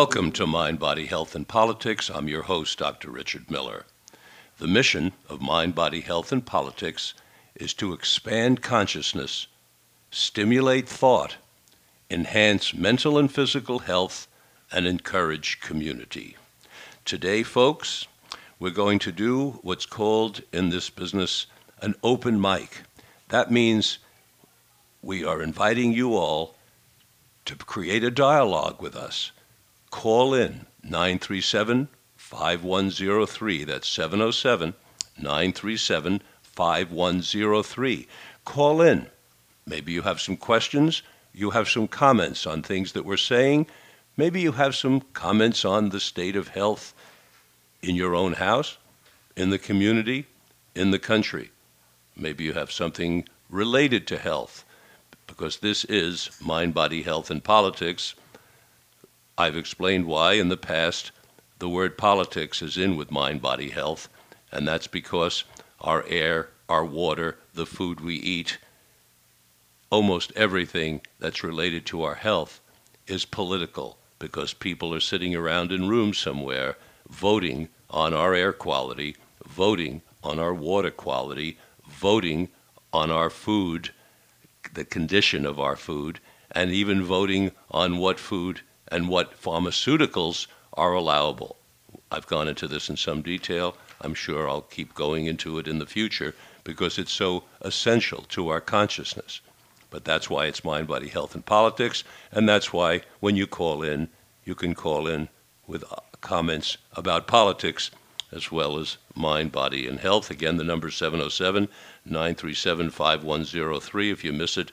Welcome to Mind, Body, Health, and Politics. I'm your host, Dr. Richard Miller. The mission of Mind, Body, Health, and Politics is to expand consciousness, stimulate thought, enhance mental and physical health, and encourage community. Today, folks, we're going to do what's called in this business an open mic. That means we are inviting you all to create a dialogue with us. Call in 937 5103. That's 707 937 5103. Call in. Maybe you have some questions. You have some comments on things that we're saying. Maybe you have some comments on the state of health in your own house, in the community, in the country. Maybe you have something related to health, because this is Mind, Body, Health, and Politics. I've explained why in the past the word politics is in with mind, body, health, and that's because our air, our water, the food we eat, almost everything that's related to our health is political because people are sitting around in rooms somewhere voting on our air quality, voting on our water quality, voting on our food, the condition of our food, and even voting on what food and what pharmaceuticals are allowable. I've gone into this in some detail. I'm sure I'll keep going into it in the future because it's so essential to our consciousness. But that's why it's mind, body, health, and politics. And that's why when you call in, you can call in with uh, comments about politics as well as mind, body, and health. Again, the number 707 937 5103. If you miss it,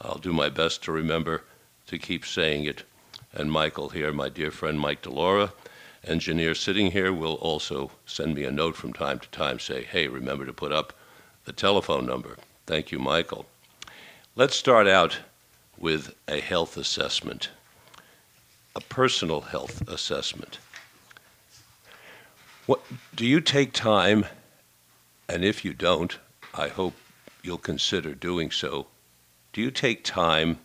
I'll do my best to remember to keep saying it and Michael here, my dear friend Mike Delora, engineer sitting here, will also send me a note from time to time, say, hey, remember to put up the telephone number. Thank you, Michael. Let's start out with a health assessment, a personal health assessment. What, do you take time, and if you don't, I hope you'll consider doing so, do you take time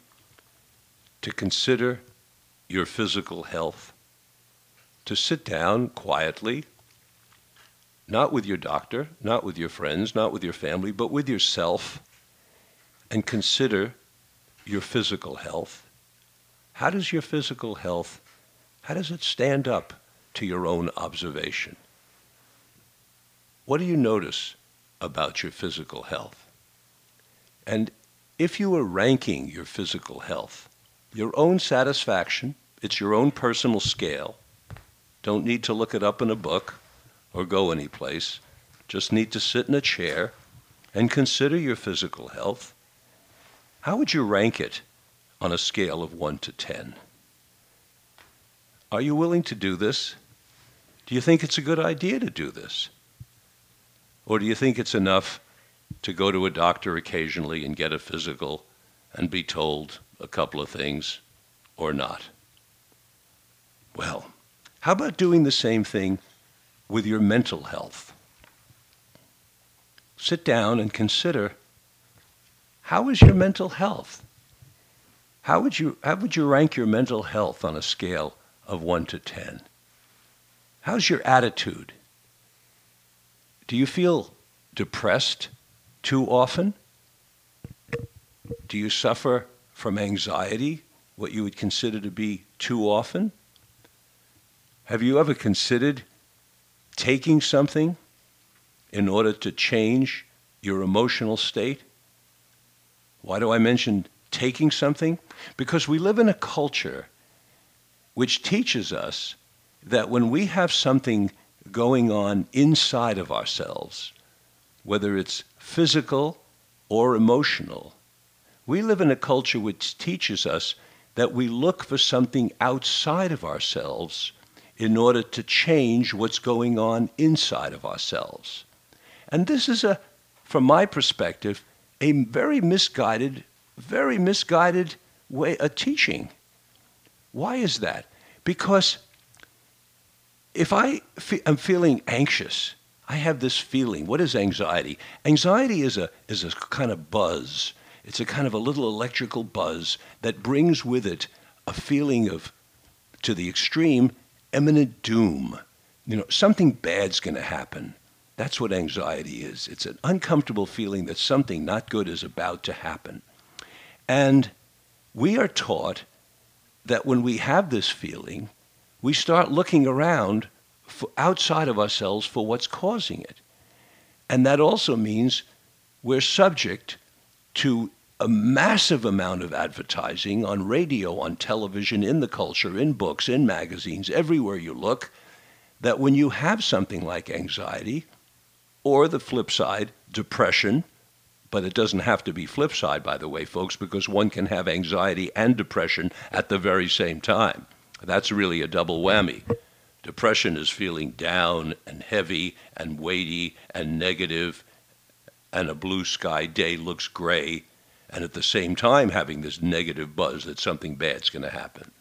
to consider your physical health, to sit down quietly, not with your doctor, not with your friends, not with your family, but with yourself, and consider your physical health. How does your physical health, how does it stand up to your own observation? What do you notice about your physical health? And if you were ranking your physical health, your own satisfaction, it's your own personal scale. Don't need to look it up in a book or go anyplace. Just need to sit in a chair and consider your physical health. How would you rank it on a scale of 1 to 10? Are you willing to do this? Do you think it's a good idea to do this? Or do you think it's enough to go to a doctor occasionally and get a physical and be told a couple of things or not? Well, how about doing the same thing with your mental health? Sit down and consider how is your mental health? How would you, how would you rank your mental health on a scale of 1 to 10? How's your attitude? Do you feel depressed too often? Do you suffer from anxiety, what you would consider to be too often? Have you ever considered taking something in order to change your emotional state? Why do I mention taking something? Because we live in a culture which teaches us that when we have something going on inside of ourselves, whether it's physical or emotional, we live in a culture which teaches us that we look for something outside of ourselves in order to change what's going on inside of ourselves. And this is a, from my perspective, a very misguided, very misguided way of teaching. Why is that? Because if I fe- am feeling anxious, I have this feeling. What is anxiety? Anxiety is a, is a kind of buzz. It's a kind of a little electrical buzz that brings with it a feeling of to the extreme, imminent doom. You know, something bad's going to happen. That's what anxiety is. It's an uncomfortable feeling that something not good is about to happen. And we are taught that when we have this feeling, we start looking around outside of ourselves for what's causing it. And that also means we're subject to a massive amount of advertising on radio, on television, in the culture, in books, in magazines, everywhere you look, that when you have something like anxiety, or the flip side, depression, but it doesn't have to be flip side, by the way, folks, because one can have anxiety and depression at the very same time. That's really a double whammy. Depression is feeling down and heavy and weighty and negative, and a blue sky day looks gray, and at the same time having this negative buzz that something bad's going to happen.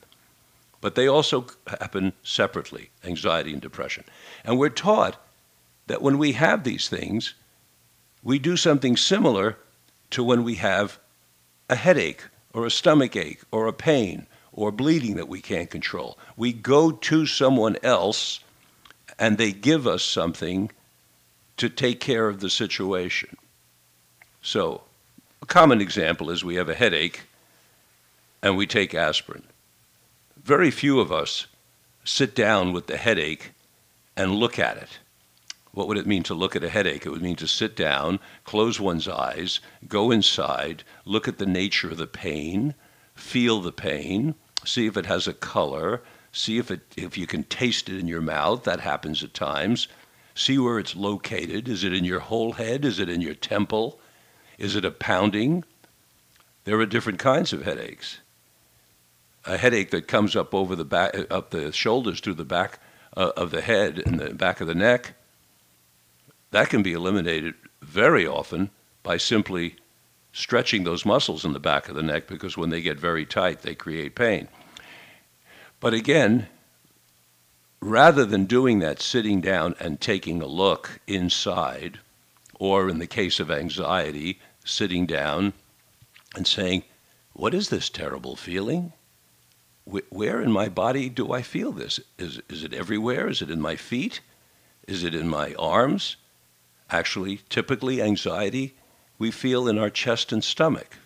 But they also happen separately, anxiety and depression. And we're taught that when we have these things, we do something similar to when we have a headache or a stomach ache or a pain or bleeding that we can't control. We go to someone else and they give us something to take care of the situation. So, a common example is we have a headache and we take aspirin. Very few of us sit down with the headache and look at it. What would it mean to look at a headache? It would mean to sit down, close one's eyes, go inside, look at the nature of the pain, feel the pain, see if it has a color, see if it if you can taste it in your mouth, that happens at times. See where it's located. Is it in your whole head? Is it in your temple? Is it a pounding? There are different kinds of headaches. A headache that comes up over the back up the shoulders to the back uh, of the head and the back of the neck that can be eliminated very often by simply stretching those muscles in the back of the neck because when they get very tight, they create pain. But again, rather than doing that, sitting down and taking a look inside, or in the case of anxiety, sitting down and saying, What is this terrible feeling? Where in my body do I feel this? Is, is it everywhere? Is it in my feet? Is it in my arms? actually, typically anxiety we feel in our chest and stomach.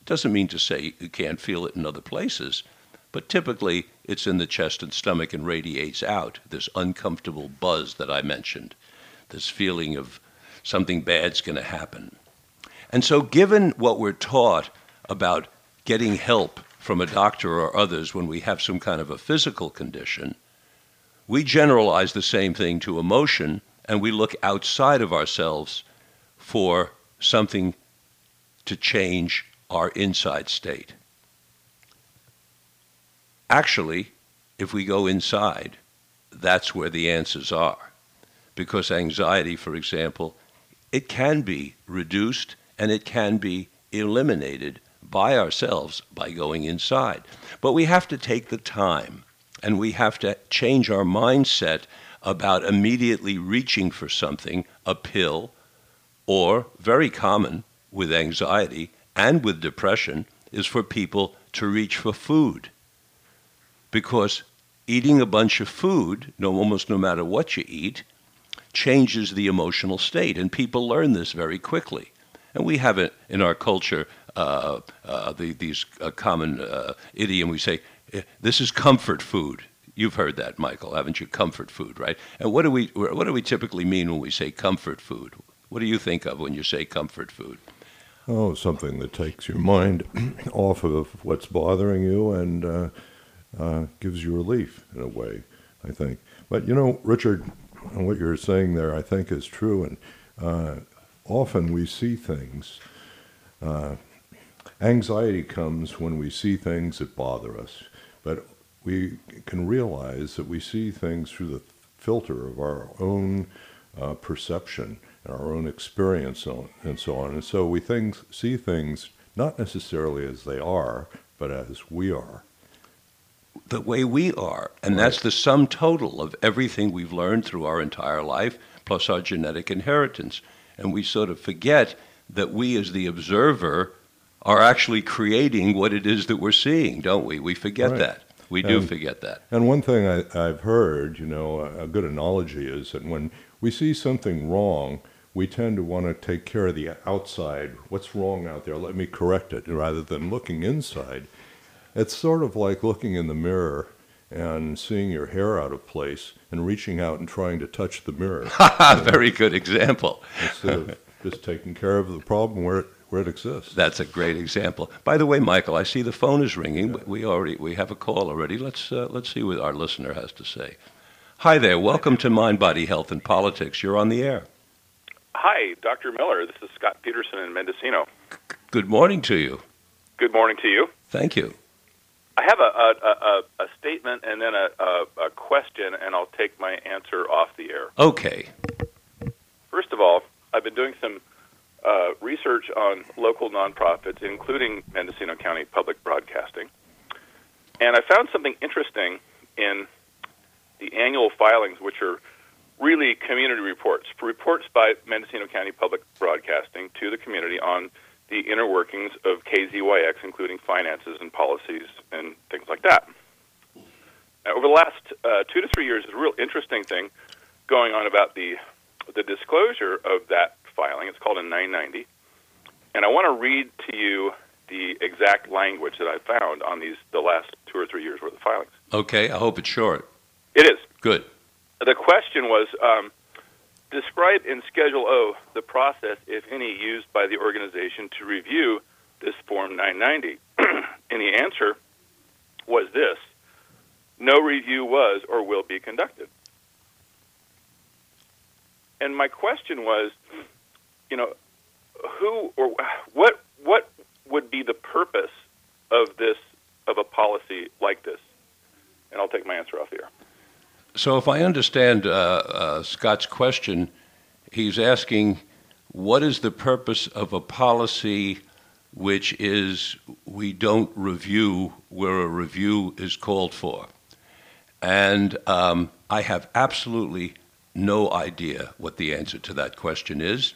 It doesn't mean to say you can't feel it in other places, but typically it's in the chest and stomach and radiates out this uncomfortable buzz that I mentioned, this feeling of something bad's going to happen. And so, given what we're taught about getting help from a doctor or others when we have some kind of a physical condition, we generalize the same thing to emotion and we look outside of ourselves for something to change our inside state. Actually, if we go inside, that's where the answers are. Because anxiety, for example, it can be reduced and it can be eliminated by ourselves by going inside. But we have to take the time and we have to change our mindset about immediately reaching for something, a pill, or very common with anxiety and with depression is for people to reach for food. Because eating a bunch of food, no, almost no matter what you eat, changes the emotional state. And people learn this very quickly. And we have it in our culture, uh, uh, the, these uh, common uh, idiom we say, eh, this is comfort food. You've heard that, Michael, haven't you? Comfort food, right? And what do we what do we typically mean when we say comfort food? What do you think of when you say comfort food? Oh, something that takes your mind off of what's bothering you and uh, uh, gives you relief in a way, I think. But you know, Richard, what you're saying there, I think, is true. And uh, often we see things. Uh, anxiety comes when we see things that bother us. But we can realize that we see things through the filter of our own uh, perception and our own experience and so on. And so we things, see things not necessarily as they are, but as we are. The way we are. And right. that's the sum total of everything we've learned through our entire life, plus our genetic inheritance. And we sort of forget that we, as the observer, are actually creating what it is that we're seeing, don't we? We forget right. that. we do And- forget that. And one thing I, I've heard, you know, a, a good analogy is that when we see something wrong, we tend to want to take care of the outside. What's wrong out there? Let me correct it, rather than looking inside. It's sort of like looking in the mirror and seeing your hair out of place and reaching out and trying to touch the mirror Very good example. instead of just taking care of the problem where it, where it exists. That's a great example. By the way, Michael, I see the phone is ringing. We already we have a call already. Let's uh, let's see what our listener has to say. Hi there. Welcome to Mind, Body, Health, and Politics. You're on the air. Hi, Dr. Miller. This is Scott Peterson in Mendocino. Good morning to you. Good morning to you. Thank you. I have a, a, a, a statement and then a, a, a question, and I'll take my answer off the air. Okay. First of all, I've been doing some uh, research on local nonprofits, including Mendocino County Public Broadcasting, and I found something interesting in the annual filings, which are really community reports, reports by Mendocino County Public Broadcasting to the community on the inner workings of KZYX, including finances and policies and things like that. Now, over the last uh, two to three years, there's a real interesting thing going on about the the disclosure of that filing. It's called a 990, and I want to read to you the exact language that I found on these the last two or three years worth of filings. Okay. I hope it's short. It is. Good. The question was um, describe in Schedule O the process, if any, used by the organization to review this Form 990. and the answer was this no review was or will be conducted. And my question was, you know, who or what what would be the purpose of this of a policy like this? And I'll take my answer off air. So, if I understand uh, uh, Scott's question, he's asking what is the purpose of a policy which is we don't review where a review is called for? And um, I have absolutely no idea what the answer to that question is.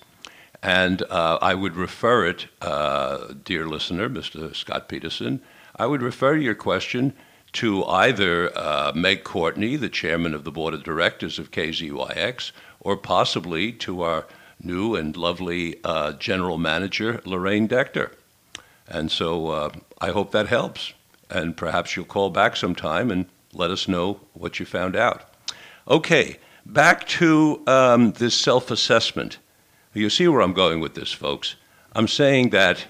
And uh, I would refer it, uh, dear listener, Mr. Scott Peterson, I would refer your question to either uh, Meg Courtney, the chairman of the board of directors of KZYX, or possibly to our new and lovely uh, general manager, Lorraine Dechter. And so uh, I hope that helps. And perhaps you'll call back sometime and let us know what you found out. Okay, back to um, this self assessment. You see where I'm going with this, folks. I'm saying that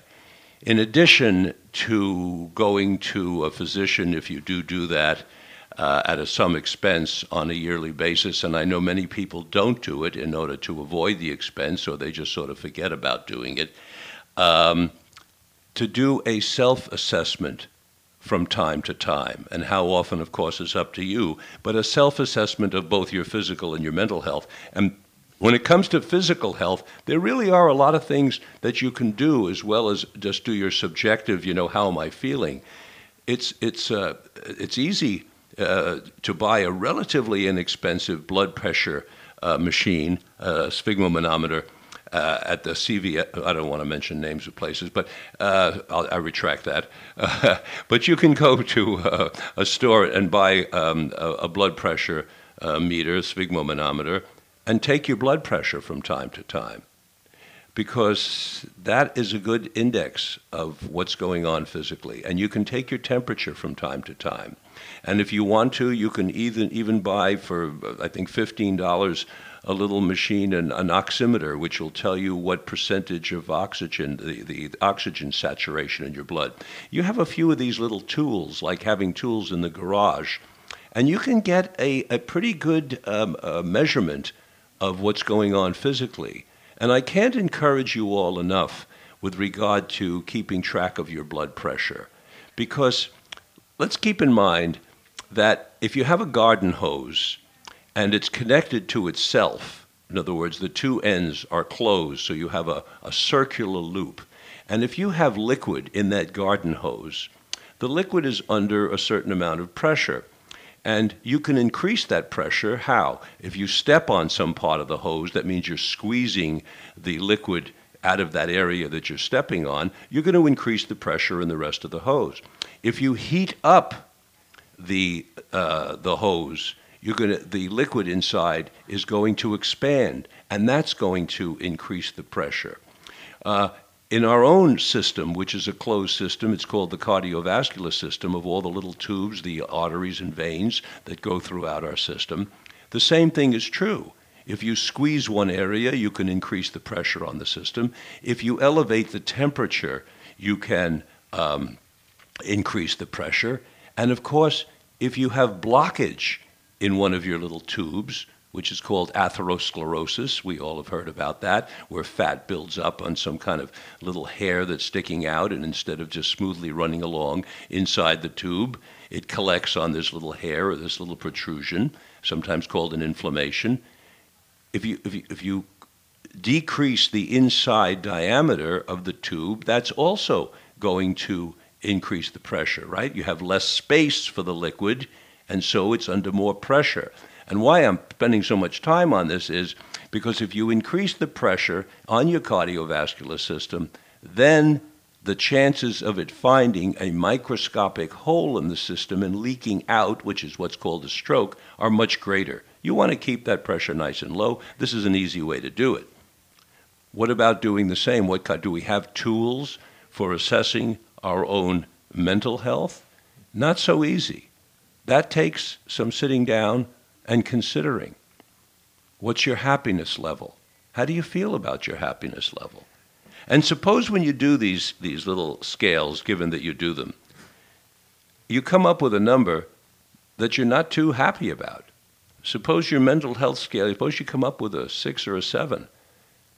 in addition to going to a physician, if you do do that uh, at a some expense on a yearly basis, and I know many people don't do it in order to avoid the expense, or they just sort of forget about doing it, um, to do a self assessment from time to time. And how often, of course, is up to you, but a self assessment of both your physical and your mental health. And when it comes to physical health, there really are a lot of things that you can do as well as just do your subjective, you know, how am I feeling? It's, it's, uh, it's easy uh, to buy a relatively inexpensive blood pressure uh, machine, a sphygmomanometer, uh, at the CV. I don't want to mention names of places, but uh, I'll, I retract that. Uh, but you can go to uh, a store and buy um, a, a blood pressure uh, meter, sphygmomanometer, and take your blood pressure from time to time. Because that is a good index of what's going on physically. And you can take your temperature from time to time. And if you want to, you can even, even buy for, I think, $15 a little machine, an, an oximeter, which will tell you what percentage of oxygen, the, the oxygen saturation in your blood. You have a few of these little tools, like having tools in the garage, and you can get a, a pretty good um, uh, measurement of what's going on physically. And I can't encourage you all enough with regard to keeping track of your blood pressure. Because let's keep in mind that if you have a garden hose and it's connected to itself, in other words, the two ends are closed, so you have a, a circular loop. And if you have liquid in that garden hose, the liquid is under a certain amount of pressure. And you can increase that pressure. How? If you step on some part of the hose, that means you're squeezing the liquid out of that area that you're stepping on, you're going to increase the pressure in the rest of the hose. If you heat up the uh, the hose, you're going to the liquid inside is going to expand, and that's going to increase the pressure. Uh, in our own system, which is a closed system, it's called the cardiovascular system of all the little tubes, the arteries and veins that go throughout our system. The same thing is true. If you squeeze one area, you can increase the pressure on the system. If you elevate the temperature, you can um, increase the pressure. And of course, if you have blockage in one of your little tubes, which is called atherosclerosis. We all have heard about that, where fat builds up on some kind of little hair that's sticking out, and instead of just smoothly running along inside the tube, it collects on this little hair or this little protrusion, sometimes called an inflammation. If you, if you, if you decrease the inside diameter of the tube, that's also going to increase the pressure, right? You have less space for the liquid, and so it's under more pressure. And why I'm spending so much time on this is because if you increase the pressure on your cardiovascular system, then the chances of it finding a microscopic hole in the system and leaking out, which is what's called a stroke, are much greater. You want to keep that pressure nice and low. This is an easy way to do it. What about doing the same? What do we have tools for assessing our own mental health? Not so easy. That takes some sitting down and considering what's your happiness level? How do you feel about your happiness level? And suppose when you do these, these little scales, given that you do them, you come up with a number that you're not too happy about. Suppose your mental health scale, suppose you come up with a six or a seven,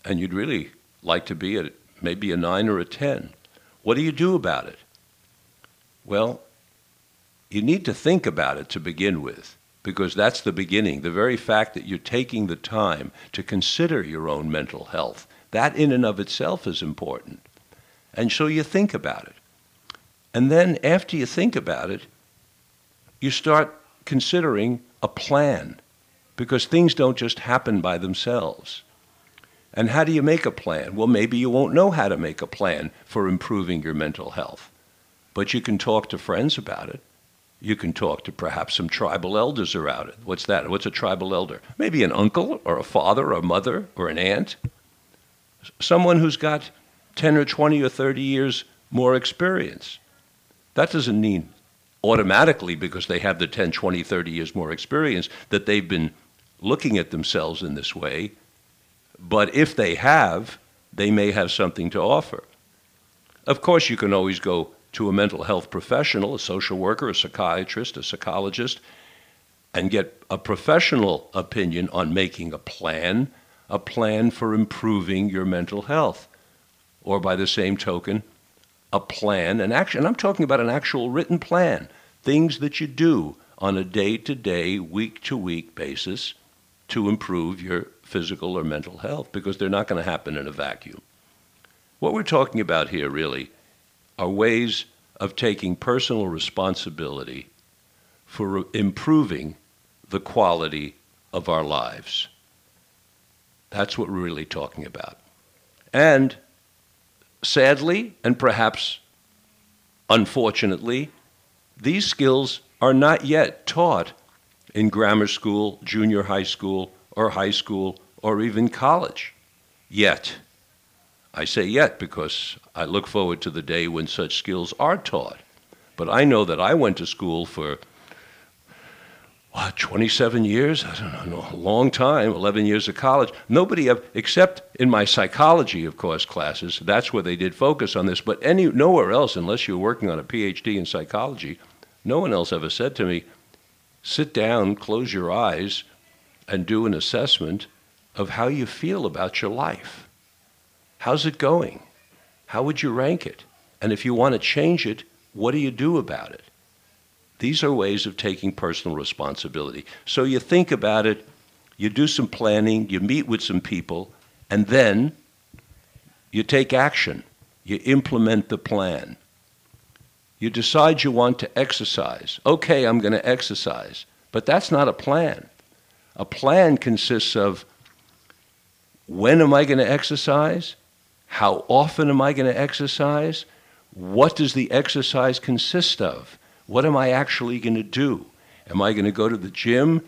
and you'd really like to be at maybe a nine or a ten. What do you do about it? Well, you need to think about it to begin with because that's the beginning. The very fact that you're taking the time to consider your own mental health, that in and of itself is important. And so you think about it. And then after you think about it, you start considering a plan because things don't just happen by themselves. And how do you make a plan? Well, maybe you won't know how to make a plan for improving your mental health, but you can talk to friends about it. You can talk to perhaps some tribal elders around it. What's that? What's a tribal elder? Maybe an uncle or a father or a mother or an aunt. Someone who's got 10 or 20 or 30 years more experience. That doesn't mean automatically because they have the 10, 20, 30 years more experience that they've been looking at themselves in this way. But if they have, they may have something to offer. Of course, you can always go to a mental health professional, a social worker, a psychiatrist, a psychologist, and get a professional opinion on making a plan, a plan for improving your mental health. Or by the same token, a plan, an action. And I'm talking about an actual written plan, things that you do on a day to day, week to week basis to improve your physical or mental health because they're not going to happen in a vacuum. What we're talking about here really are ways of taking personal responsibility for improving the quality of our lives. That's what we're really talking about. And sadly, and perhaps unfortunately, these skills are not yet taught in grammar school, junior high school, or high school, or even college. Yet. I say yet because I look forward to the day when such skills are taught. But I know that I went to school for, what, 27 years? I don't know, a long time, 11 years of college. Nobody, ever, except in my psychology, of course, classes, that's where they did focus on this, but any, nowhere else, unless you're working on a PhD in psychology, no one else ever said to me, sit down, close your eyes, and do an assessment of how you feel about your life. How's it going? How would you rank it? And if you want to change it, what do you do about it? These are ways of taking personal responsibility. So you think about it, you do some planning, you meet with some people, and then you take action. You implement the plan. You decide you want to exercise. Okay, I'm going to exercise. But that's not a plan. A plan consists of when am I going to exercise? How often am I going to exercise? What does the exercise consist of? What am I actually going to do? Am I going to go to the gym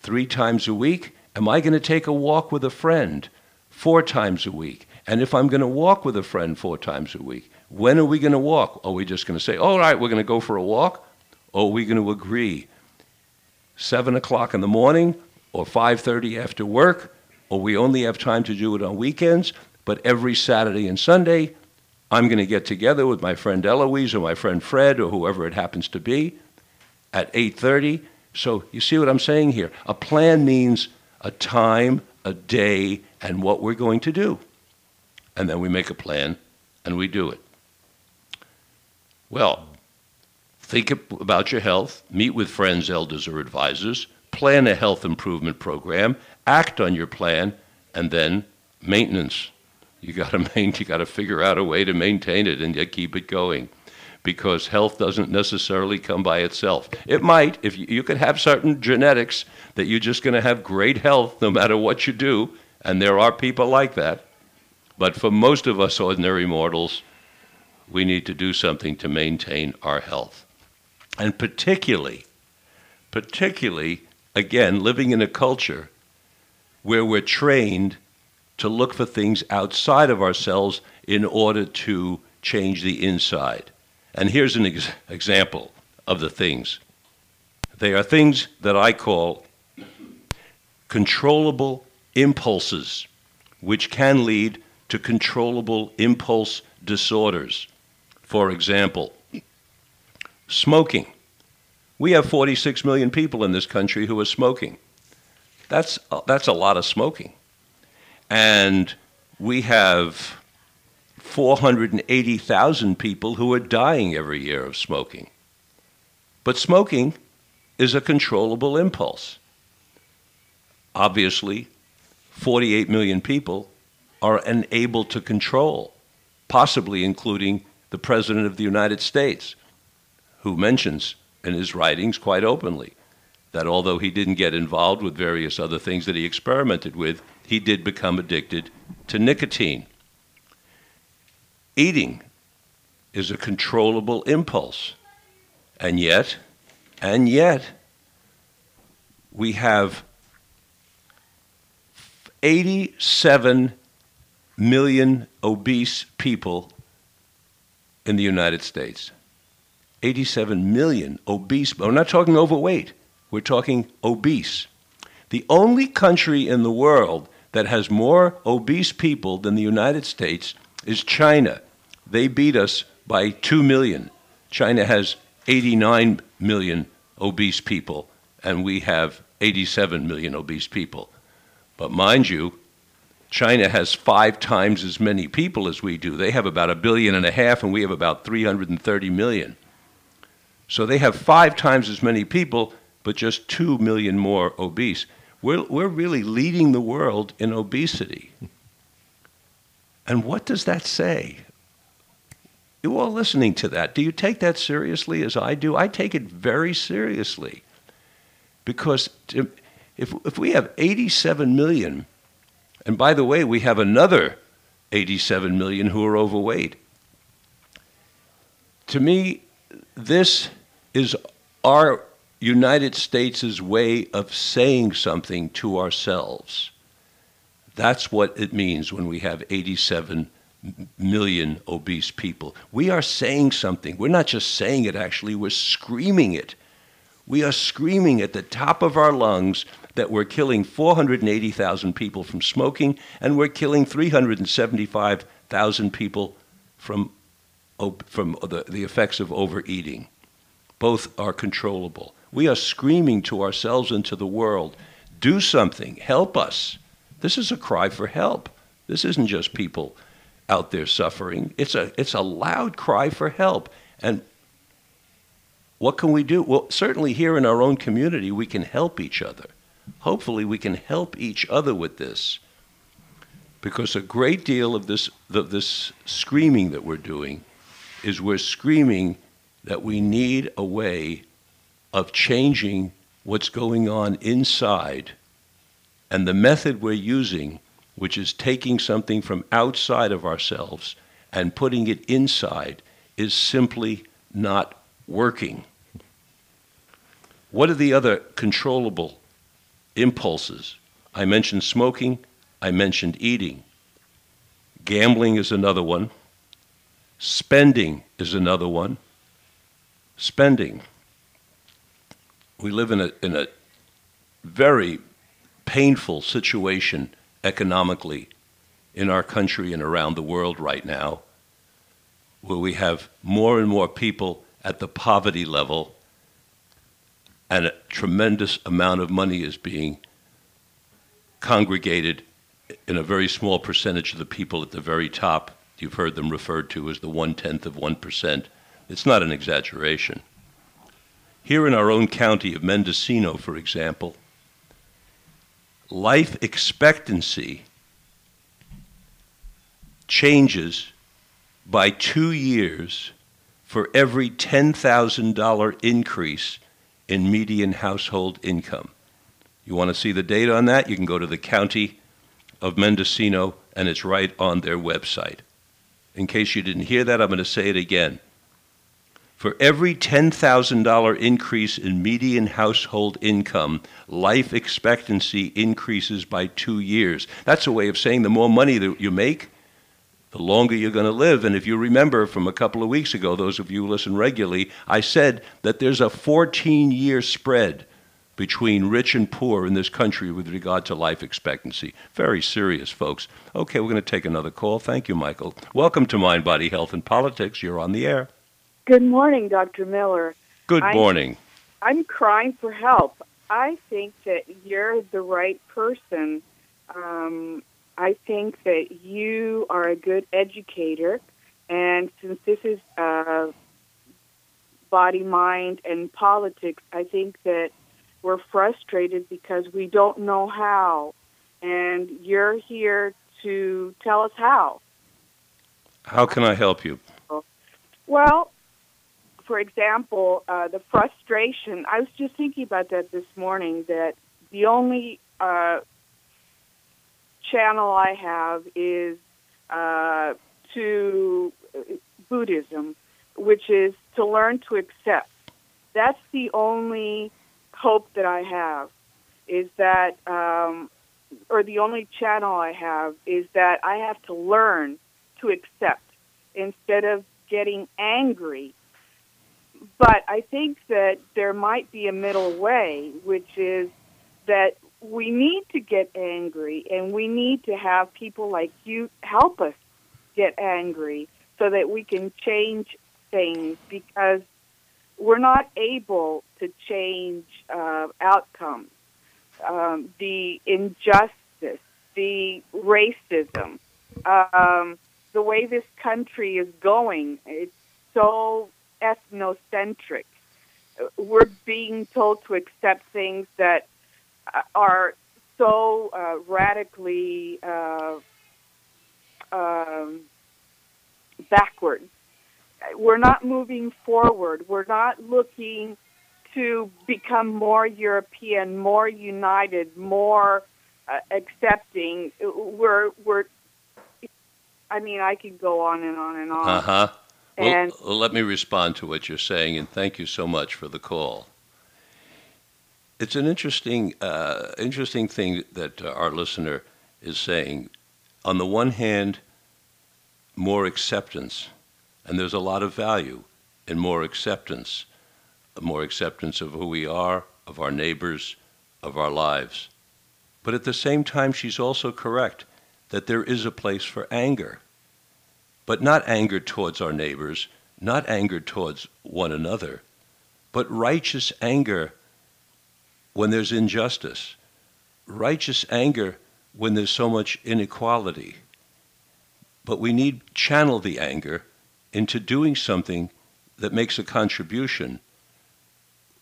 three times a week? Am I going to take a walk with a friend four times a week? And if I'm going to walk with a friend four times a week, when are we going to walk? Are we just going to say, all right, we're going to go for a walk? Or are we going to agree? Seven o'clock in the morning or 5.30 after work, or we only have time to do it on weekends, but every Saturday and Sunday, I'm going to get together with my friend Eloise or my friend Fred or whoever it happens to be at 8:30. So you see what I'm saying here? A plan means a time, a day, and what we're going to do. And then we make a plan and we do it. Well, think about your health, meet with friends, elders, or advisors, plan a health improvement program, act on your plan, and then maintenance. You got to you got to figure out a way to maintain it and keep it going. Because health doesn't necessarily come by itself. It might, if you, you could have certain genetics that you're just going to have great health no matter what you do, and there are people like that. But for most of us ordinary mortals, we need to do something to maintain our health. And particularly, particularly, again, living in a culture where we're trained to look for things outside of ourselves in order to change the inside. And here's an ex- example of the things. They are things that I call controllable impulses, which can lead to controllable impulse disorders. For example, smoking. We have 46 million people in this country who are smoking. That's, that's a lot of smoking. And we have 480,000 people who are dying every year of smoking. But smoking is a controllable impulse. Obviously, 48 million people are unable to control, possibly including the President of the United States, who mentions in his writings quite openly that although he didn't get involved with various other things that he experimented with, he did become addicted to nicotine. Eating is a controllable impulse. And yet, and yet, we have 87 million obese people in the United States. 87 million obese. We're not talking overweight, we're talking obese. The only country in the world that has more obese people than the United States is China. They beat us by 2 million. China has 89 million obese people, and we have 87 million obese people. But mind you, China has five times as many people as we do. They have about a billion and a half, and we have about 330 million. So they have five times as many people, but just two million more obese. We're, we're really leading the world in obesity. And what does that say? You all listening to that, do you take that seriously as I do? I take it very seriously. Because if, if we have 87 million and by the way, we have another 87 million who are overweight. To me, this is our United States' way of saying something to ourselves. That's what it means when we have 87 million obese people. We are saying something. We're not just saying it, actually, we're screaming it. We are screaming at the top of our lungs that we're killing 480,000 people from smoking and we're killing 375,000 people from, from the, the effects of overeating. Both are controllable. We are screaming to ourselves and to the world do something, help us. This is a cry for help. This isn't just people out there suffering. It's a, it's a loud cry for help. And what can we do? Well, certainly here in our own community, we can help each other hopefully we can help each other with this. Because a great deal of this, of this screaming that we're doing is we're screaming that we need a way of changing what's going on inside. And the method we're using, which is taking something from outside of ourselves and putting it inside, is simply not working. What are the other controllable impulses? I mentioned smoking, I mentioned eating. Gambling is another one. Spending is another one. Spending. We live in a, in a very painful situation economically in our country and around the world right now, where we have more and more people at the poverty level and a tremendous amount of money is being congregated in a very small percentage of the people at the very top. You've heard them referred to as the one tenth of 1%. It's not an exaggeration. Here in our own county of Mendocino, for example, life expectancy changes by two years for every $10,000 increase in median household income. You want to see the data on that? You can go to the county of Mendocino, and it's right on their website. In case you didn't hear that, I'm going to say it again. For every $10,000 increase in median household income, life expectancy increases by two years. That's a way of saying the more money that you make, the longer you're going to live. And if you remember from a couple of weeks ago, those of you who listen regularly, I said that there's a 14 year spread between rich and poor in this country with regard to life expectancy. Very serious, folks. Okay, we're going to take another call. Thank you, Michael. Welcome to Mind, Body, Health, and Politics. You're on the air. Good morning, Dr. Miller. Good morning. I'm, I'm crying for help. I think that you're the right person. Um, I think that you are a good educator, and since this is uh, body, mind, and politics, I think that we're frustrated because we don't know how, and you're here to tell us how. How can I help you? Well, for example, uh, the frustration. I was just thinking about that this morning. That the only uh, channel I have is uh, to Buddhism, which is to learn to accept. That's the only hope that I have. Is that, um, or the only channel I have is that I have to learn to accept instead of getting angry but I think that there might be a middle way, which is that we need to get angry and we need to have people like you help us get angry so that we can change things because we're not able to change uh, outcomes. Um, the injustice, the racism, um, the way this country is going, it's so ethnocentric. We're being told to accept things that uh, are so uh, radically uh, um, backwards. We're not moving forward. We're not looking to become more European, more united, more uh, accepting. We're we're. I mean, I could go on and on and on. Uh huh. And well, let me respond to what you're saying, and thank you so much for the call. It's an interesting, uh, interesting thing that uh, our listener is saying. On the one hand, more acceptance, and there's a lot of value in more acceptance, more acceptance of who we are, of our neighbors, of our lives. But at the same time, she's also correct that there is a place for anger but not anger towards our neighbors, not anger towards one another, but righteous anger when there's injustice, righteous anger when there's so much inequality. But we need channel the anger into doing something that makes a contribution.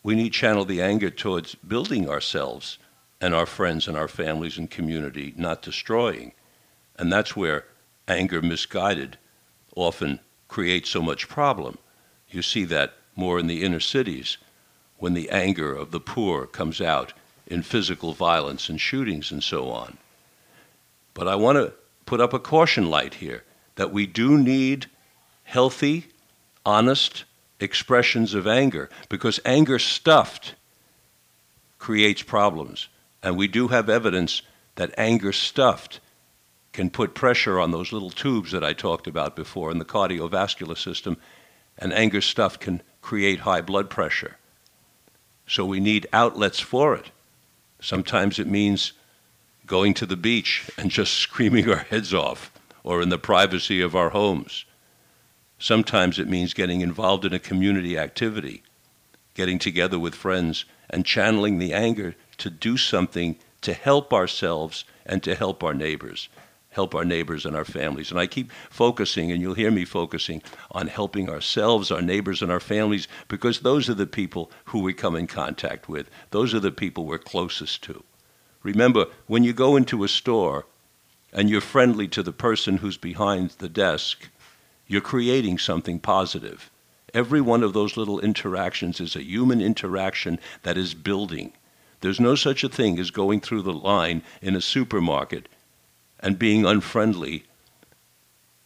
We need channel the anger towards building ourselves and our friends and our families and community, not destroying. And that's where anger misguided often create so much problem. You see that more in the inner cities when the anger of the poor comes out in physical violence and shootings and so on. But I want to put up a caution light here that we do need healthy, honest expressions of anger because anger stuffed creates problems. And we do have evidence that anger stuffed can put pressure on those little tubes that I talked about before in the cardiovascular system, and anger stuff can create high blood pressure. So we need outlets for it. Sometimes it means going to the beach and just screaming our heads off, or in the privacy of our homes. Sometimes it means getting involved in a community activity, getting together with friends and channeling the anger to do something to help ourselves and to help our neighbors, help our neighbors and our families. And I keep focusing, and you'll hear me focusing, on helping ourselves, our neighbors, and our families, because those are the people who we come in contact with. Those are the people we're closest to. Remember, when you go into a store and you're friendly to the person who's behind the desk, you're creating something positive. Every one of those little interactions is a human interaction that is building. There's no such a thing as going through the line in a supermarket and being unfriendly,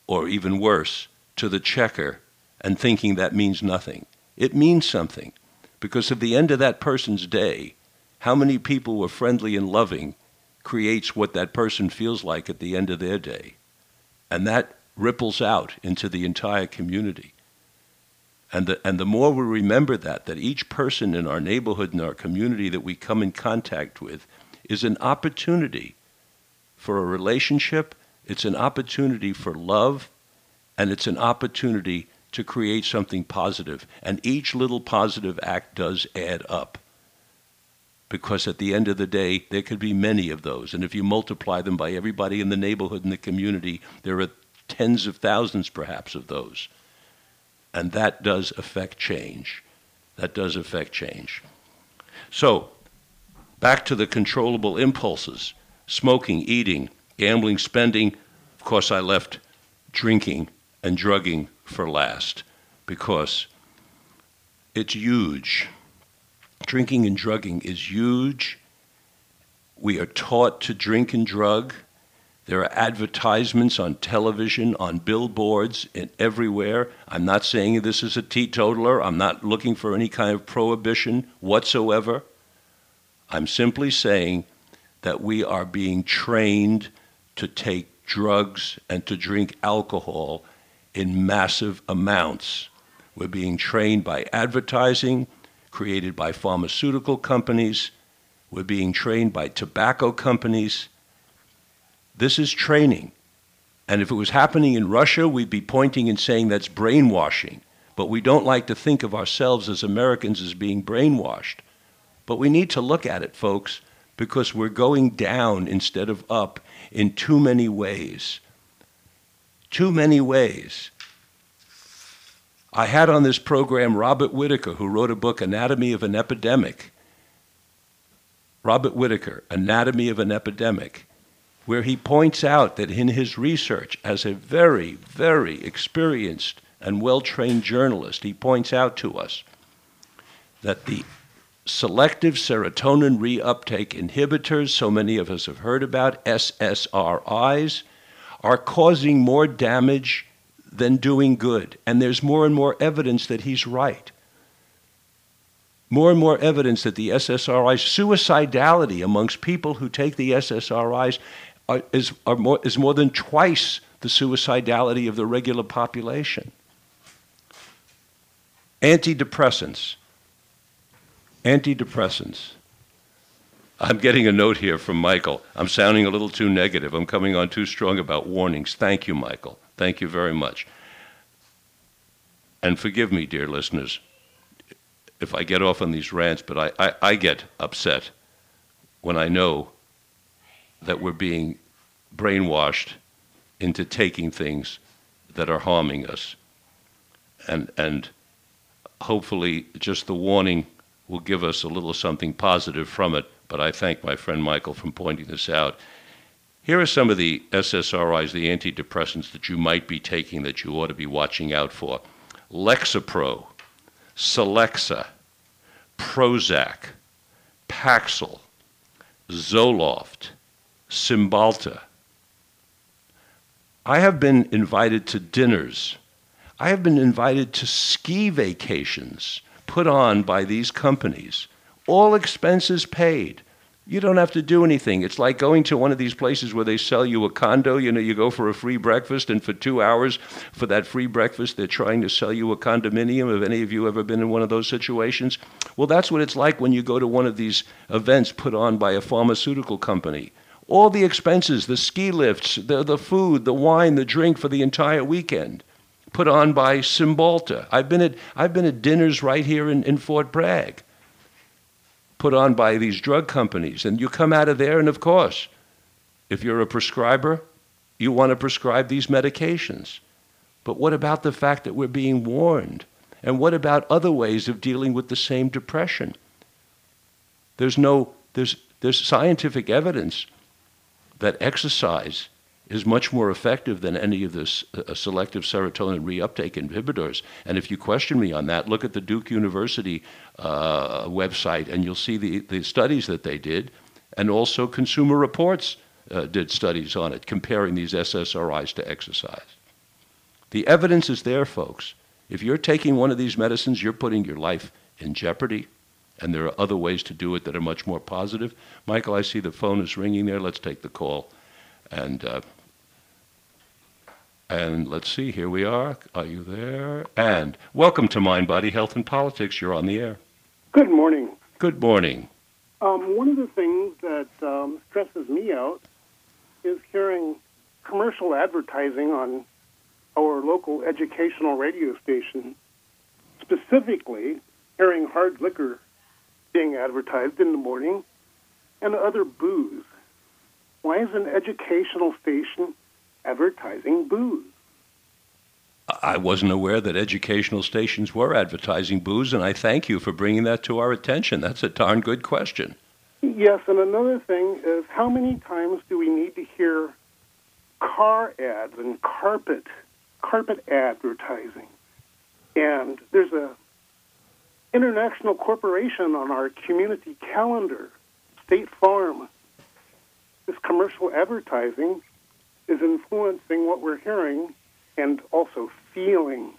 or even worse, to the checker and thinking that means nothing. It means something because at the end of that person's day, how many people were friendly and loving creates what that person feels like at the end of their day. And that ripples out into the entire community. And the, and the more we remember that, that each person in our neighborhood and our community that we come in contact with is an opportunity for a relationship, it's an opportunity for love, and it's an opportunity to create something positive. And each little positive act does add up. Because at the end of the day, there could be many of those. And if you multiply them by everybody in the neighborhood and the community, there are tens of thousands perhaps of those. And that does affect change. That does affect change. So, back to the controllable impulses smoking, eating, gambling, spending. Of course, I left drinking and drugging for last because it's huge. Drinking and drugging is huge. We are taught to drink and drug there are advertisements on television, on billboards, and everywhere. I'm not saying this is a teetotaler. I'm not looking for any kind of prohibition whatsoever. I'm simply saying that we are being trained to take drugs and to drink alcohol in massive amounts. We're being trained by advertising created by pharmaceutical companies. We're being trained by tobacco companies this is training. And if it was happening in Russia, we'd be pointing and saying that's brainwashing. But we don't like to think of ourselves as Americans as being brainwashed. But we need to look at it, folks, because we're going down instead of up in too many ways. Too many ways. I had on this program Robert Whitaker, who wrote a book, Anatomy of an Epidemic. Robert Whitaker, Anatomy of an Epidemic where he points out that in his research, as a very, very experienced and well trained journalist, he points out to us that the selective serotonin reuptake inhibitors, so many of us have heard about, SSRIs, are causing more damage than doing good. And there's more and more evidence that he's right. More and more evidence that the SSRIs, suicidality amongst people who take the SSRIs are, is, are more, is more than twice the suicidality of the regular population. Antidepressants. Antidepressants. I'm getting a note here from Michael. I'm sounding a little too negative. I'm coming on too strong about warnings. Thank you, Michael. Thank you very much. And forgive me, dear listeners, if I get off on these rants, but I, I, I get upset when I know that we're being brainwashed into taking things that are harming us. And, and hopefully, just the warning will give us a little something positive from it. But I thank my friend Michael for pointing this out. Here are some of the SSRIs, the antidepressants that you might be taking that you ought to be watching out for Lexapro, Celexa, Prozac, Paxil, Zoloft, Cymbalta. I have been invited to dinners. I have been invited to ski vacations put on by these companies all expenses paid. You don't have to do anything. It's like going to one of these places where they sell you a condo. You know, you go for a free breakfast, and for two hours for that free breakfast, they're trying to sell you a condominium. Have any of you ever been in one of those situations? Well, that's what it's like when you go to one of these events put on by a pharmaceutical company. All the expenses, the ski lifts, the, the food, the wine, the drink for the entire weekend, put on by Cymbalta. I've been at, I've been at dinners right here in, in Fort Bragg put on by these drug companies. And you come out of there, and of course, if you're a prescriber, you want to prescribe these medications. But what about the fact that we're being warned? And what about other ways of dealing with the same depression? There's no there's there's scientific evidence that exercise is much more effective than any of this uh, selective serotonin reuptake inhibitors. And if you question me on that, look at the Duke University uh, website and you'll see the, the studies that they did. And also, Consumer Reports uh, did studies on it, comparing these SSRIs to exercise. The evidence is there, folks. If you're taking one of these medicines, you're putting your life in jeopardy. And there are other ways to do it that are much more positive. Michael, I see the phone is ringing there. Let's take the call. And uh, and let's see, here we are. Are you there? And welcome to Mind, Body, Health, and Politics. You're on the air. Good morning. Good morning. Um, one of the things that um, stresses me out is hearing commercial advertising on our local educational radio station, specifically hearing hard liquor being advertised in the morning and other booze. Why is an educational station advertising booze? I wasn't aware that educational stations were advertising booze, and I thank you for bringing that to our attention. That's a darn good question. Yes, and another thing is how many times do we need to hear car ads and carpet carpet advertising? And there's a international corporation on our community calendar, State Farm. This commercial advertising is influencing what we're hearing and also feeling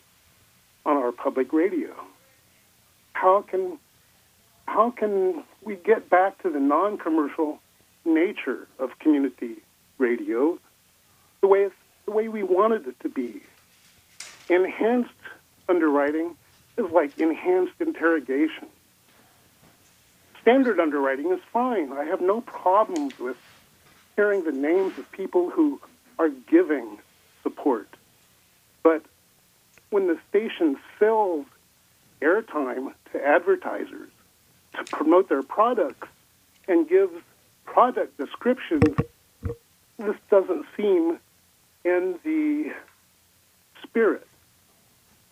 on our public radio. How can how can we get back to the non-commercial nature of community radio the way the way we wanted it to be? Enhanced underwriting is like enhanced interrogation. Standard underwriting is fine. I have no problems with hearing the names of people who are giving support. But when the station sells airtime to advertisers to promote their products and gives product descriptions, this doesn't seem in the spirit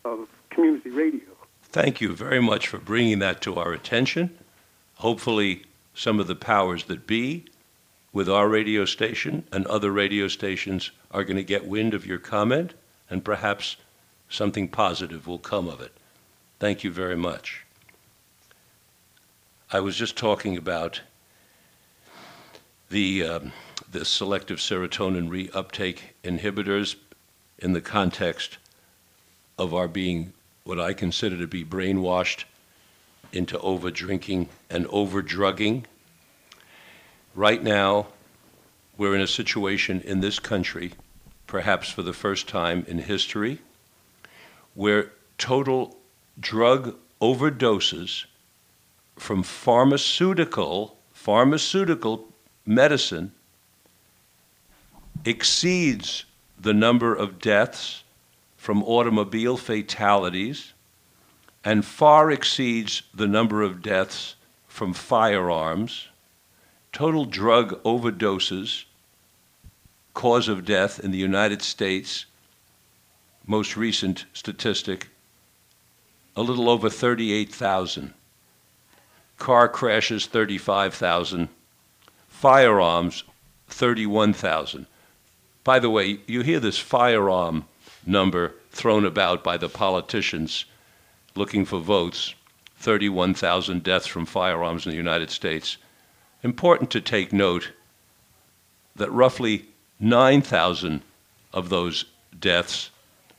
of community radio. Thank you very much for bringing that to our attention. Hopefully, some of the powers that be with our radio station and other radio stations are going to get wind of your comment, and perhaps something positive will come of it. Thank you very much. I was just talking about the, um, the selective serotonin reuptake inhibitors in the context of our being what I consider to be brainwashed into over drinking and over drugging Right now, we're in a situation in this country, perhaps for the first time in history, where total drug overdoses from pharmaceutical pharmaceutical medicine exceeds the number of deaths from automobile fatalities and far exceeds the number of deaths from firearms total drug overdoses, cause of death in the United States, most recent statistic, a little over 38,000. Car crashes, 35,000. Firearms, 31,000. By the way, you hear this firearm number thrown about by the politicians looking for votes 31,000 deaths from firearms in the United States important to take note that roughly 9,000 of those deaths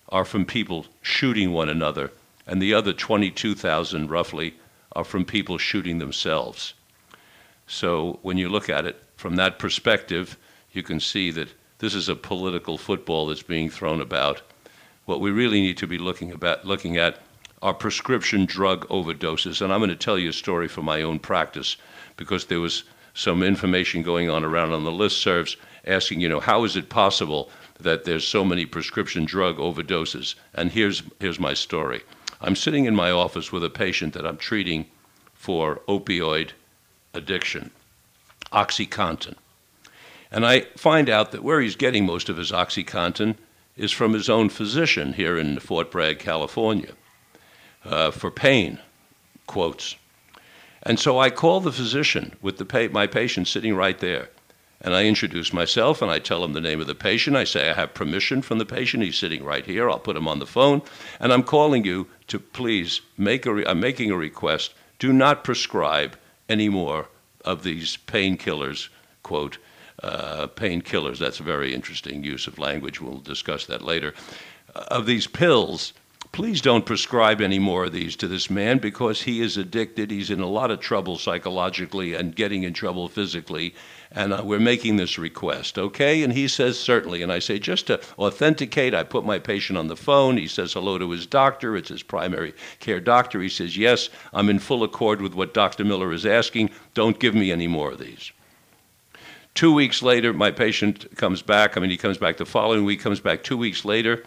are from people shooting one another, and the other 22,000 roughly are from people shooting themselves. So when you look at it from that perspective, you can see that this is a political football that's being thrown about. What we really need to be looking about looking at are prescription drug overdoses. And I'm going to tell you a story from my own practice because there was some information going on around on the listservs asking, you know, how is it possible that there's so many prescription drug overdoses? And here's here's my story. I'm sitting in my office with a patient that I'm treating for opioid addiction, OxyContin. And I find out that where he's getting most of his OxyContin is from his own physician here in Fort Bragg, California, uh, for pain, quotes. And so I call the physician with the pa- my patient sitting right there. And I introduce myself and I tell him the name of the patient. I say I have permission from the patient. He's sitting right here. I'll put him on the phone. And I'm calling you to please make a re- I'm making a request. Do not prescribe any more of these painkillers, quote, uh, painkillers. That's a very interesting use of language. We'll discuss that later. Uh, of these pills please don't prescribe any more of these to this man because he is addicted. He's in a lot of trouble psychologically and getting in trouble physically. And uh, we're making this request, okay? And he says, certainly. And I say, just to authenticate, I put my patient on the phone. He says hello to his doctor. It's his primary care doctor. He says, yes, I'm in full accord with what Dr. Miller is asking. Don't give me any more of these. Two weeks later, my patient comes back. I mean, he comes back the following week, comes back two weeks later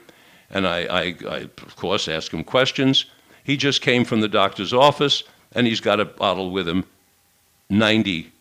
and I, I, I, of course, ask him questions. He just came from the doctor's office, and he's got a bottle with him 90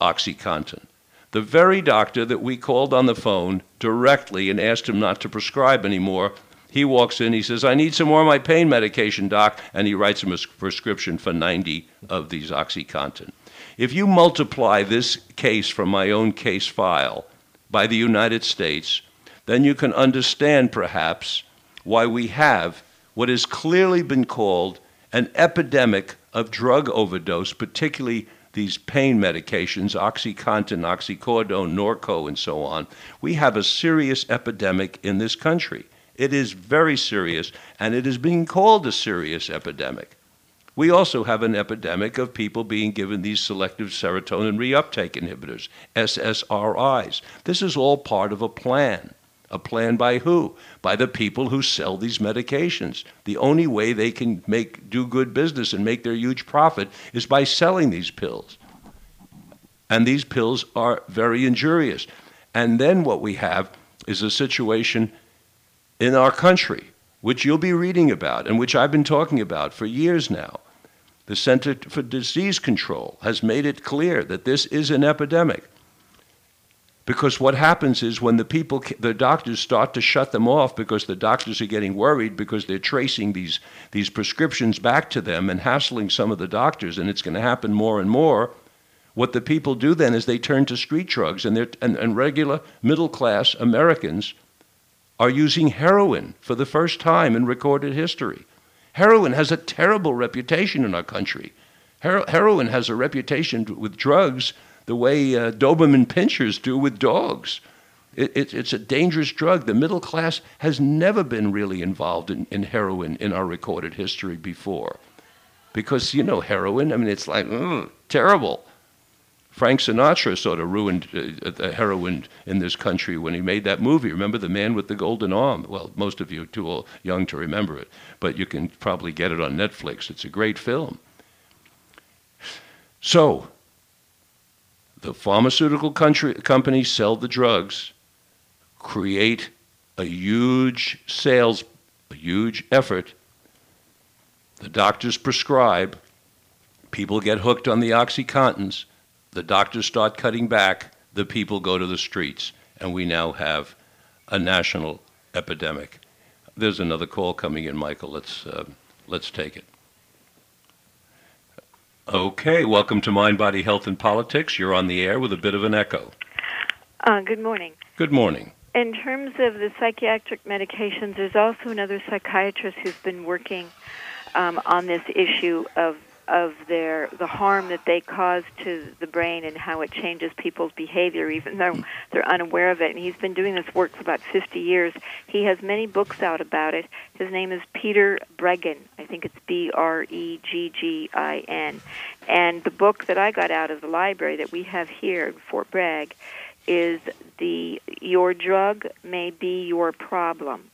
OxyContin. The very doctor that we called on the phone directly and asked him not to prescribe anymore, he walks in, he says, I need some more of my pain medication, doc, and he writes him a prescription for 90 of these OxyContin. If you multiply this case from my own case file by the United States, then you can understand perhaps why we have what has clearly been called an epidemic of drug overdose, particularly these pain medications, OxyContin, oxycodone, Norco, and so on. We have a serious epidemic in this country. It is very serious, and it is being called a serious epidemic. We also have an epidemic of people being given these selective serotonin reuptake inhibitors, SSRIs. This is all part of a plan. A plan by who? By the people who sell these medications. The only way they can make do good business and make their huge profit is by selling these pills. And these pills are very injurious. And then what we have is a situation in our country, which you'll be reading about and which I've been talking about for years now. The Center for Disease Control has made it clear that this is an epidemic. Because what happens is when the people, the doctors start to shut them off because the doctors are getting worried because they're tracing these, these prescriptions back to them and hassling some of the doctors, and it's going to happen more and more. What the people do then is they turn to street drugs, and, and, and regular middle class Americans are using heroin for the first time in recorded history. Heroin has a terrible reputation in our country. Hero- heroin has a reputation with drugs the way uh, Doberman pinschers do with dogs. It, it, it's a dangerous drug. The middle class has never been really involved in, in heroin in our recorded history before. Because, you know, heroin, I mean, it's like, ugh, terrible. Frank Sinatra sort of ruined uh, the heroin in this country when he made that movie. Remember The Man with the Golden Arm? Well, most of you are too young to remember it, but you can probably get it on Netflix. It's a great film. So, the pharmaceutical country, companies sell the drugs, create a huge sales, a huge effort. The doctors prescribe, people get hooked on the Oxycontins, the doctors start cutting back, the people go to the streets, and we now have a national epidemic. There's another call coming in, Michael. Let's, uh, let's take it. Okay, welcome to Mind, Body, Health, and Politics. You're on the air with a bit of an echo. Uh, good morning. Good morning. In terms of the psychiatric medications, there's also another psychiatrist who's been working um, on this issue of of their the harm that they cause to the brain and how it changes people's behavior even though they're unaware of it. And he's been doing this work for about 50 years. He has many books out about it. His name is Peter Breggin I think it's B R E G G I N. And the book that I got out of the library that we have here in Fort Bragg is the your drug may be your problem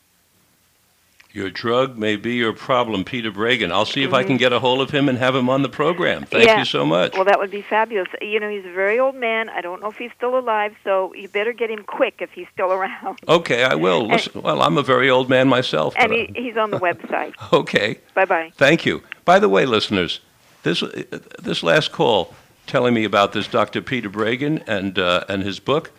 your drug may be your problem, Peter Breggin. I'll see if I can get a hold of him and have him on the program. Thank Yeah. you so much. Well, that would be fabulous. You know, he's a very old man. I don't know if he's still alive, so you better get him quick if he's still around. Okay, I will. Listen, well, I'm a very old man myself. And he, he's on the website. uh, okay, Bye bye. thank you. By the way, listeners, this this last call telling me about this Dr. Peter Breggin and uh, and his book.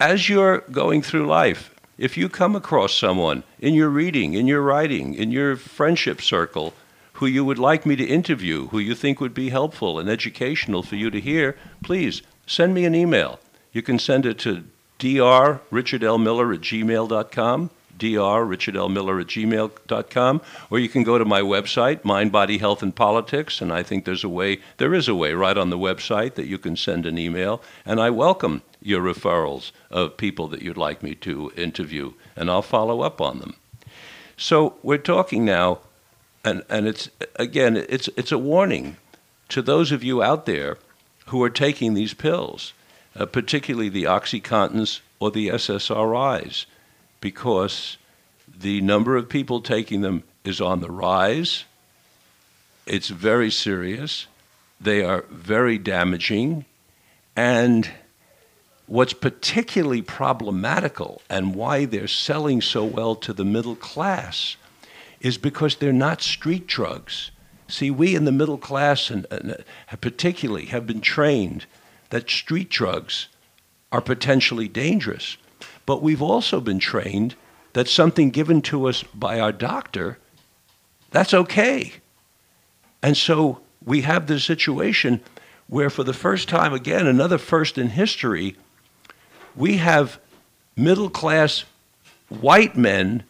As you're going through life, if you come across someone in your reading, in your writing, in your friendship circle, who you would like me to interview, who you think would be helpful and educational for you to hear, please send me an email. You can send it to drrichardlmiller at gmail.com, drrichardlmiller at gmail.com, or you can go to my website, Mind, Body, Health, and Politics, and I think there's a way, there is a way right on the website that you can send an email, and I welcome your referrals of people that you'd like me to interview, and I'll follow up on them. So we're talking now, and, and it's again, it's it's a warning to those of you out there who are taking these pills, uh, particularly the OxyContins or the SSRIs, because the number of people taking them is on the rise. It's very serious. They are very damaging, and what's particularly problematical and why they're selling so well to the middle class is because they're not street drugs. See, we in the middle class, and, and uh, particularly, have been trained that street drugs are potentially dangerous. But we've also been trained that something given to us by our doctor, that's okay. And so we have this situation where, for the first time, again, another first in history, we have middle class white men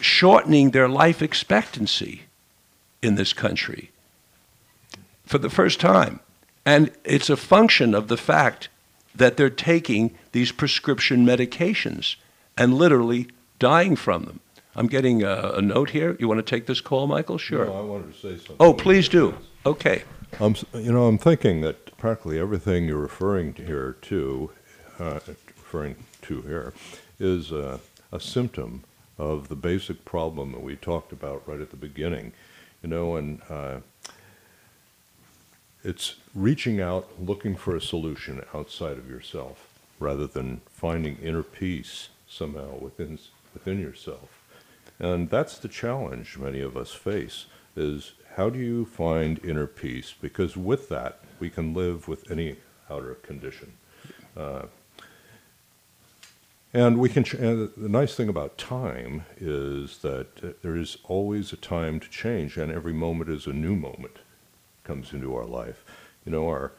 shortening their life expectancy in this country for the first time. And it's a function of the fact that they're taking these prescription medications and literally dying from them. I'm getting a, a note here. You want to take this call, Michael? Sure. No, I wanted to say something. oh, please do. Okay. I'm, you know, I'm thinking that practically everything you're referring to here to, uh, referring to here, is uh, a symptom of the basic problem that we talked about right at the beginning. You know, and uh, it's reaching out, looking for a solution outside of yourself, rather than finding inner peace somehow within within yourself. And that's the challenge many of us face is how do you find inner peace? Because with that, we can live with any outer condition. Uh, and we can. Ch- and the nice thing about time is that uh, there is always a time to change, and every moment is a new moment comes into our life. You know, our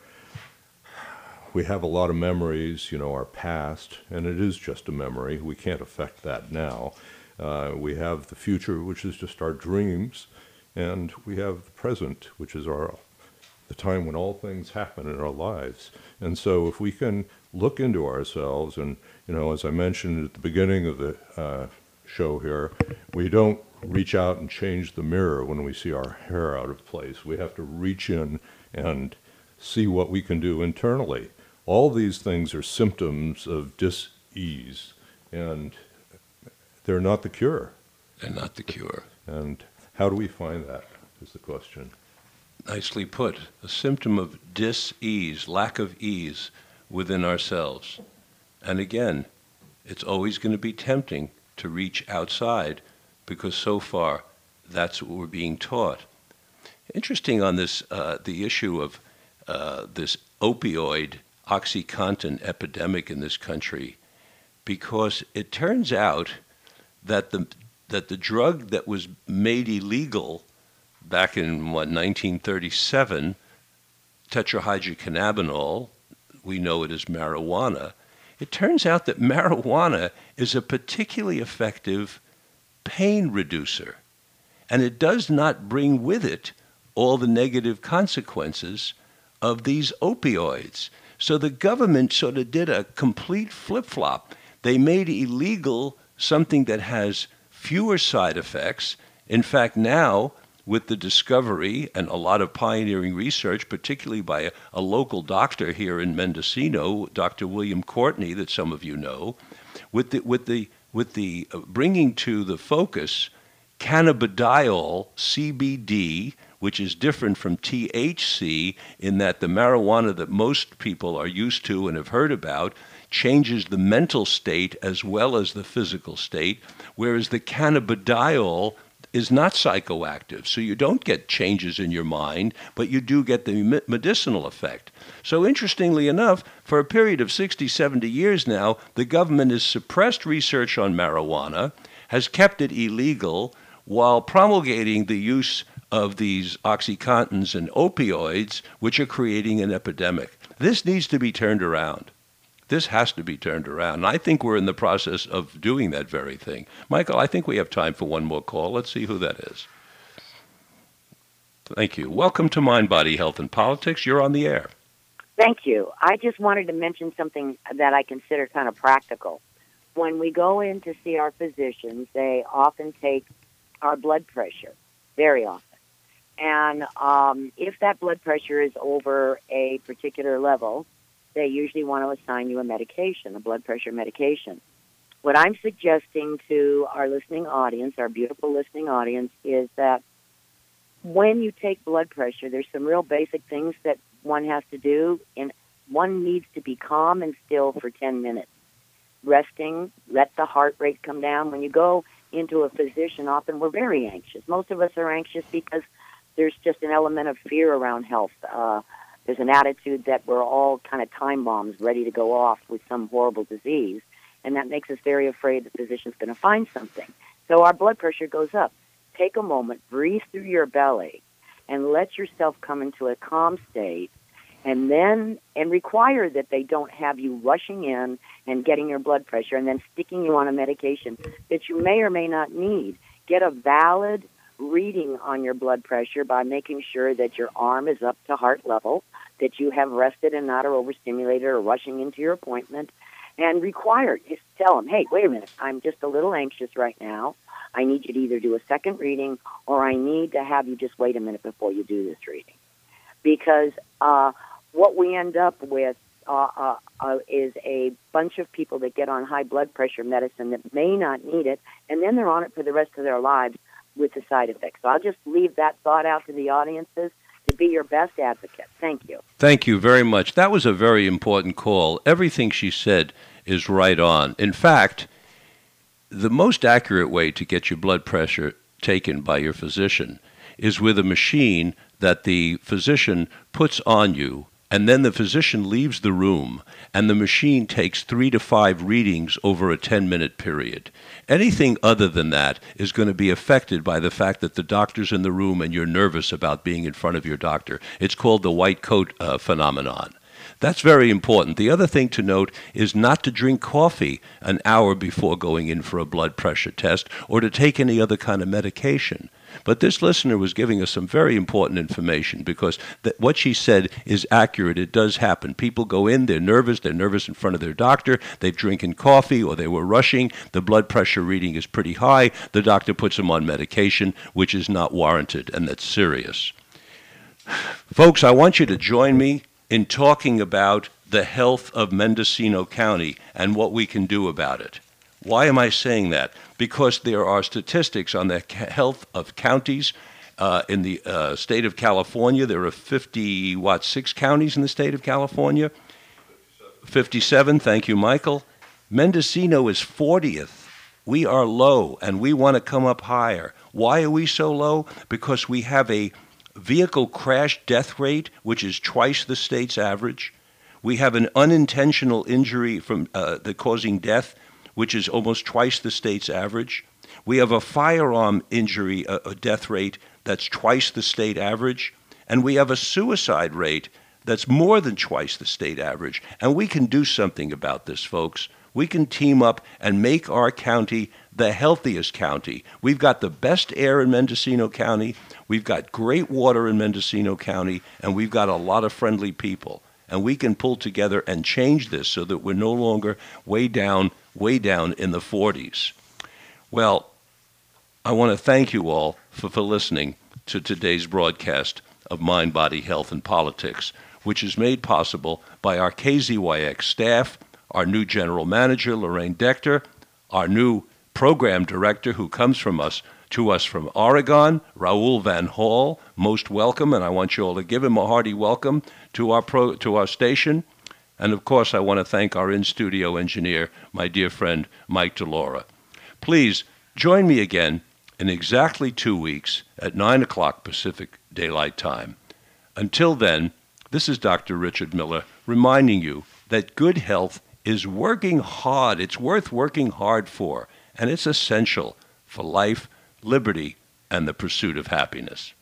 we have a lot of memories. You know, our past, and it is just a memory. We can't affect that now. Uh, we have the future, which is just our dreams, and we have the present, which is our the time when all things happen in our lives. And so, if we can look into ourselves, and you know, as I mentioned at the beginning of the uh, show here, we don't reach out and change the mirror when we see our hair out of place. We have to reach in and see what we can do internally. All these things are symptoms of dis-ease, and they're not the cure. They're not the cure. And how do we find that? Is the question. Nicely put. A symptom of dis-ease, lack of ease within ourselves. And again, it's always going to be tempting to reach outside because so far that's what we're being taught. Interesting on this, uh, the issue of uh, this opioid OxyContin epidemic in this country, because it turns out that the that the drug that was made illegal back in what 1937, tetrahydrocannabinol, we know it as marijuana. It turns out that marijuana is a particularly effective pain reducer, and it does not bring with it all the negative consequences of these opioids. So the government sort of did a complete flip flop. They made illegal something that has fewer side effects. In fact, now, with the discovery and a lot of pioneering research, particularly by a, a, local doctor here in Mendocino, Dr. William Courtney, that some of you know, with the, with the, with the uh, bringing to the focus cannabidiol, CBD, which is different from THC in that the marijuana that most people are used to and have heard about changes the mental state as well as the physical state, whereas the cannabidiol is not psychoactive. So you don't get changes in your mind, but you do get the medicinal effect. So, interestingly enough, for a period of 60, 70 years now, the government has suppressed research on marijuana, has kept it illegal, while promulgating the use of these Oxycontins and opioids, which are creating an epidemic. This needs to be turned around. This has to be turned around. And I think we're in the process of doing that very thing. Michael, I think we have time for one more call. Let's see who that is. Thank you. Welcome to Mind, Body, Health, and Politics. You're on the air. Thank you. I just wanted to mention something that I consider kind of practical. When we go in to see our physicians, they often take our blood pressure, very often. And um, if that blood pressure is over a particular level, they usually want to assign you a medication, a blood pressure medication. What I'm suggesting to our listening audience, our beautiful listening audience, is that when you take blood pressure, there's some real basic things that one has to do, and one needs to be calm and still for 10 minutes. Resting, let the heart rate come down. When you go into a physician, often we're very anxious. Most of us are anxious because there's just an element of fear around health. Uh, there's an attitude that we're all kind of time bombs ready to go off with some horrible disease, and that makes us very afraid the physician's going to find something. So our blood pressure goes up. Take a moment, breathe through your belly, and let yourself come into a calm state and then and require that they don't have you rushing in and getting your blood pressure and then sticking you on a medication that you may or may not need. Get a valid reading on your blood pressure by making sure that your arm is up to heart level, that you have rested and not are overstimulated or rushing into your appointment, and require just tell them, hey, wait a minute, I'm just a little anxious right now. I need you to either do a second reading or I need to have you just wait a minute before you do this reading. Because uh, what we end up with uh, uh, uh, is a bunch of people that get on high blood pressure medicine that may not need it, and then they're on it for the rest of their lives with the side effects. So I'll just leave that thought out to the audiences to be your best advocate. Thank you. Thank you very much. That was a very important call. Everything she said is right on. In fact, the most accurate way to get your blood pressure taken by your physician is with a machine that the physician puts on you and then the physician leaves the room and the machine takes three to five readings over a 10 minute period. Anything other than that is going to be affected by the fact that the doctor's in the room and you're nervous about being in front of your doctor. It's called the white coat uh, phenomenon. That's very important. The other thing to note is not to drink coffee an hour before going in for a blood pressure test or to take any other kind of medication. But this listener was giving us some very important information because that what she said is accurate. It does happen. People go in, they're nervous, they're nervous in front of their doctor, they've drinking coffee or they were rushing, the blood pressure reading is pretty high, the doctor puts them on medication, which is not warranted, and that's serious. Folks, I want you to join me in talking about the health of Mendocino County and what we can do about it. Why am I saying that? Because there are statistics on the health of counties. Uh, in the uh, state of California, there are 50, what, six counties in the state of California? 57, thank you, Michael. Mendocino is 40th. We are low and we want to come up higher. Why are we so low? Because we have a vehicle crash death rate which is twice the state's average. We have an unintentional injury from uh, the causing death which is almost twice the state's average. We have a firearm injury a, a death rate that's twice the state average. And we have a suicide rate that's more than twice the state average. And we can do something about this, folks. We can team up and make our county the healthiest county. We've got the best air in Mendocino County. We've got great water in Mendocino County, and we've got a lot of friendly people. And we can pull together and change this so that we're no longer way down, way down in the 40s. Well, I want to thank you all for, for listening to today's broadcast of Mind, Body, Health, and Politics, which is made possible by our KZYX staff, our new general manager, Lorraine Dechter, our new program director who comes from us to us from Oregon, Raoul Van Hall, most welcome, and I want you all to give him a hearty welcome to our pro, to our station. And of course, I want to thank our in studio engineer, my dear friend Mike Delora. Please join me again in exactly two weeks at 9 o'clock Pacific Daylight Time. Until then, this is Dr. Richard Miller reminding you that good health is working hard. It's worth working hard for, and it's essential for life, liberty, and the pursuit of happiness.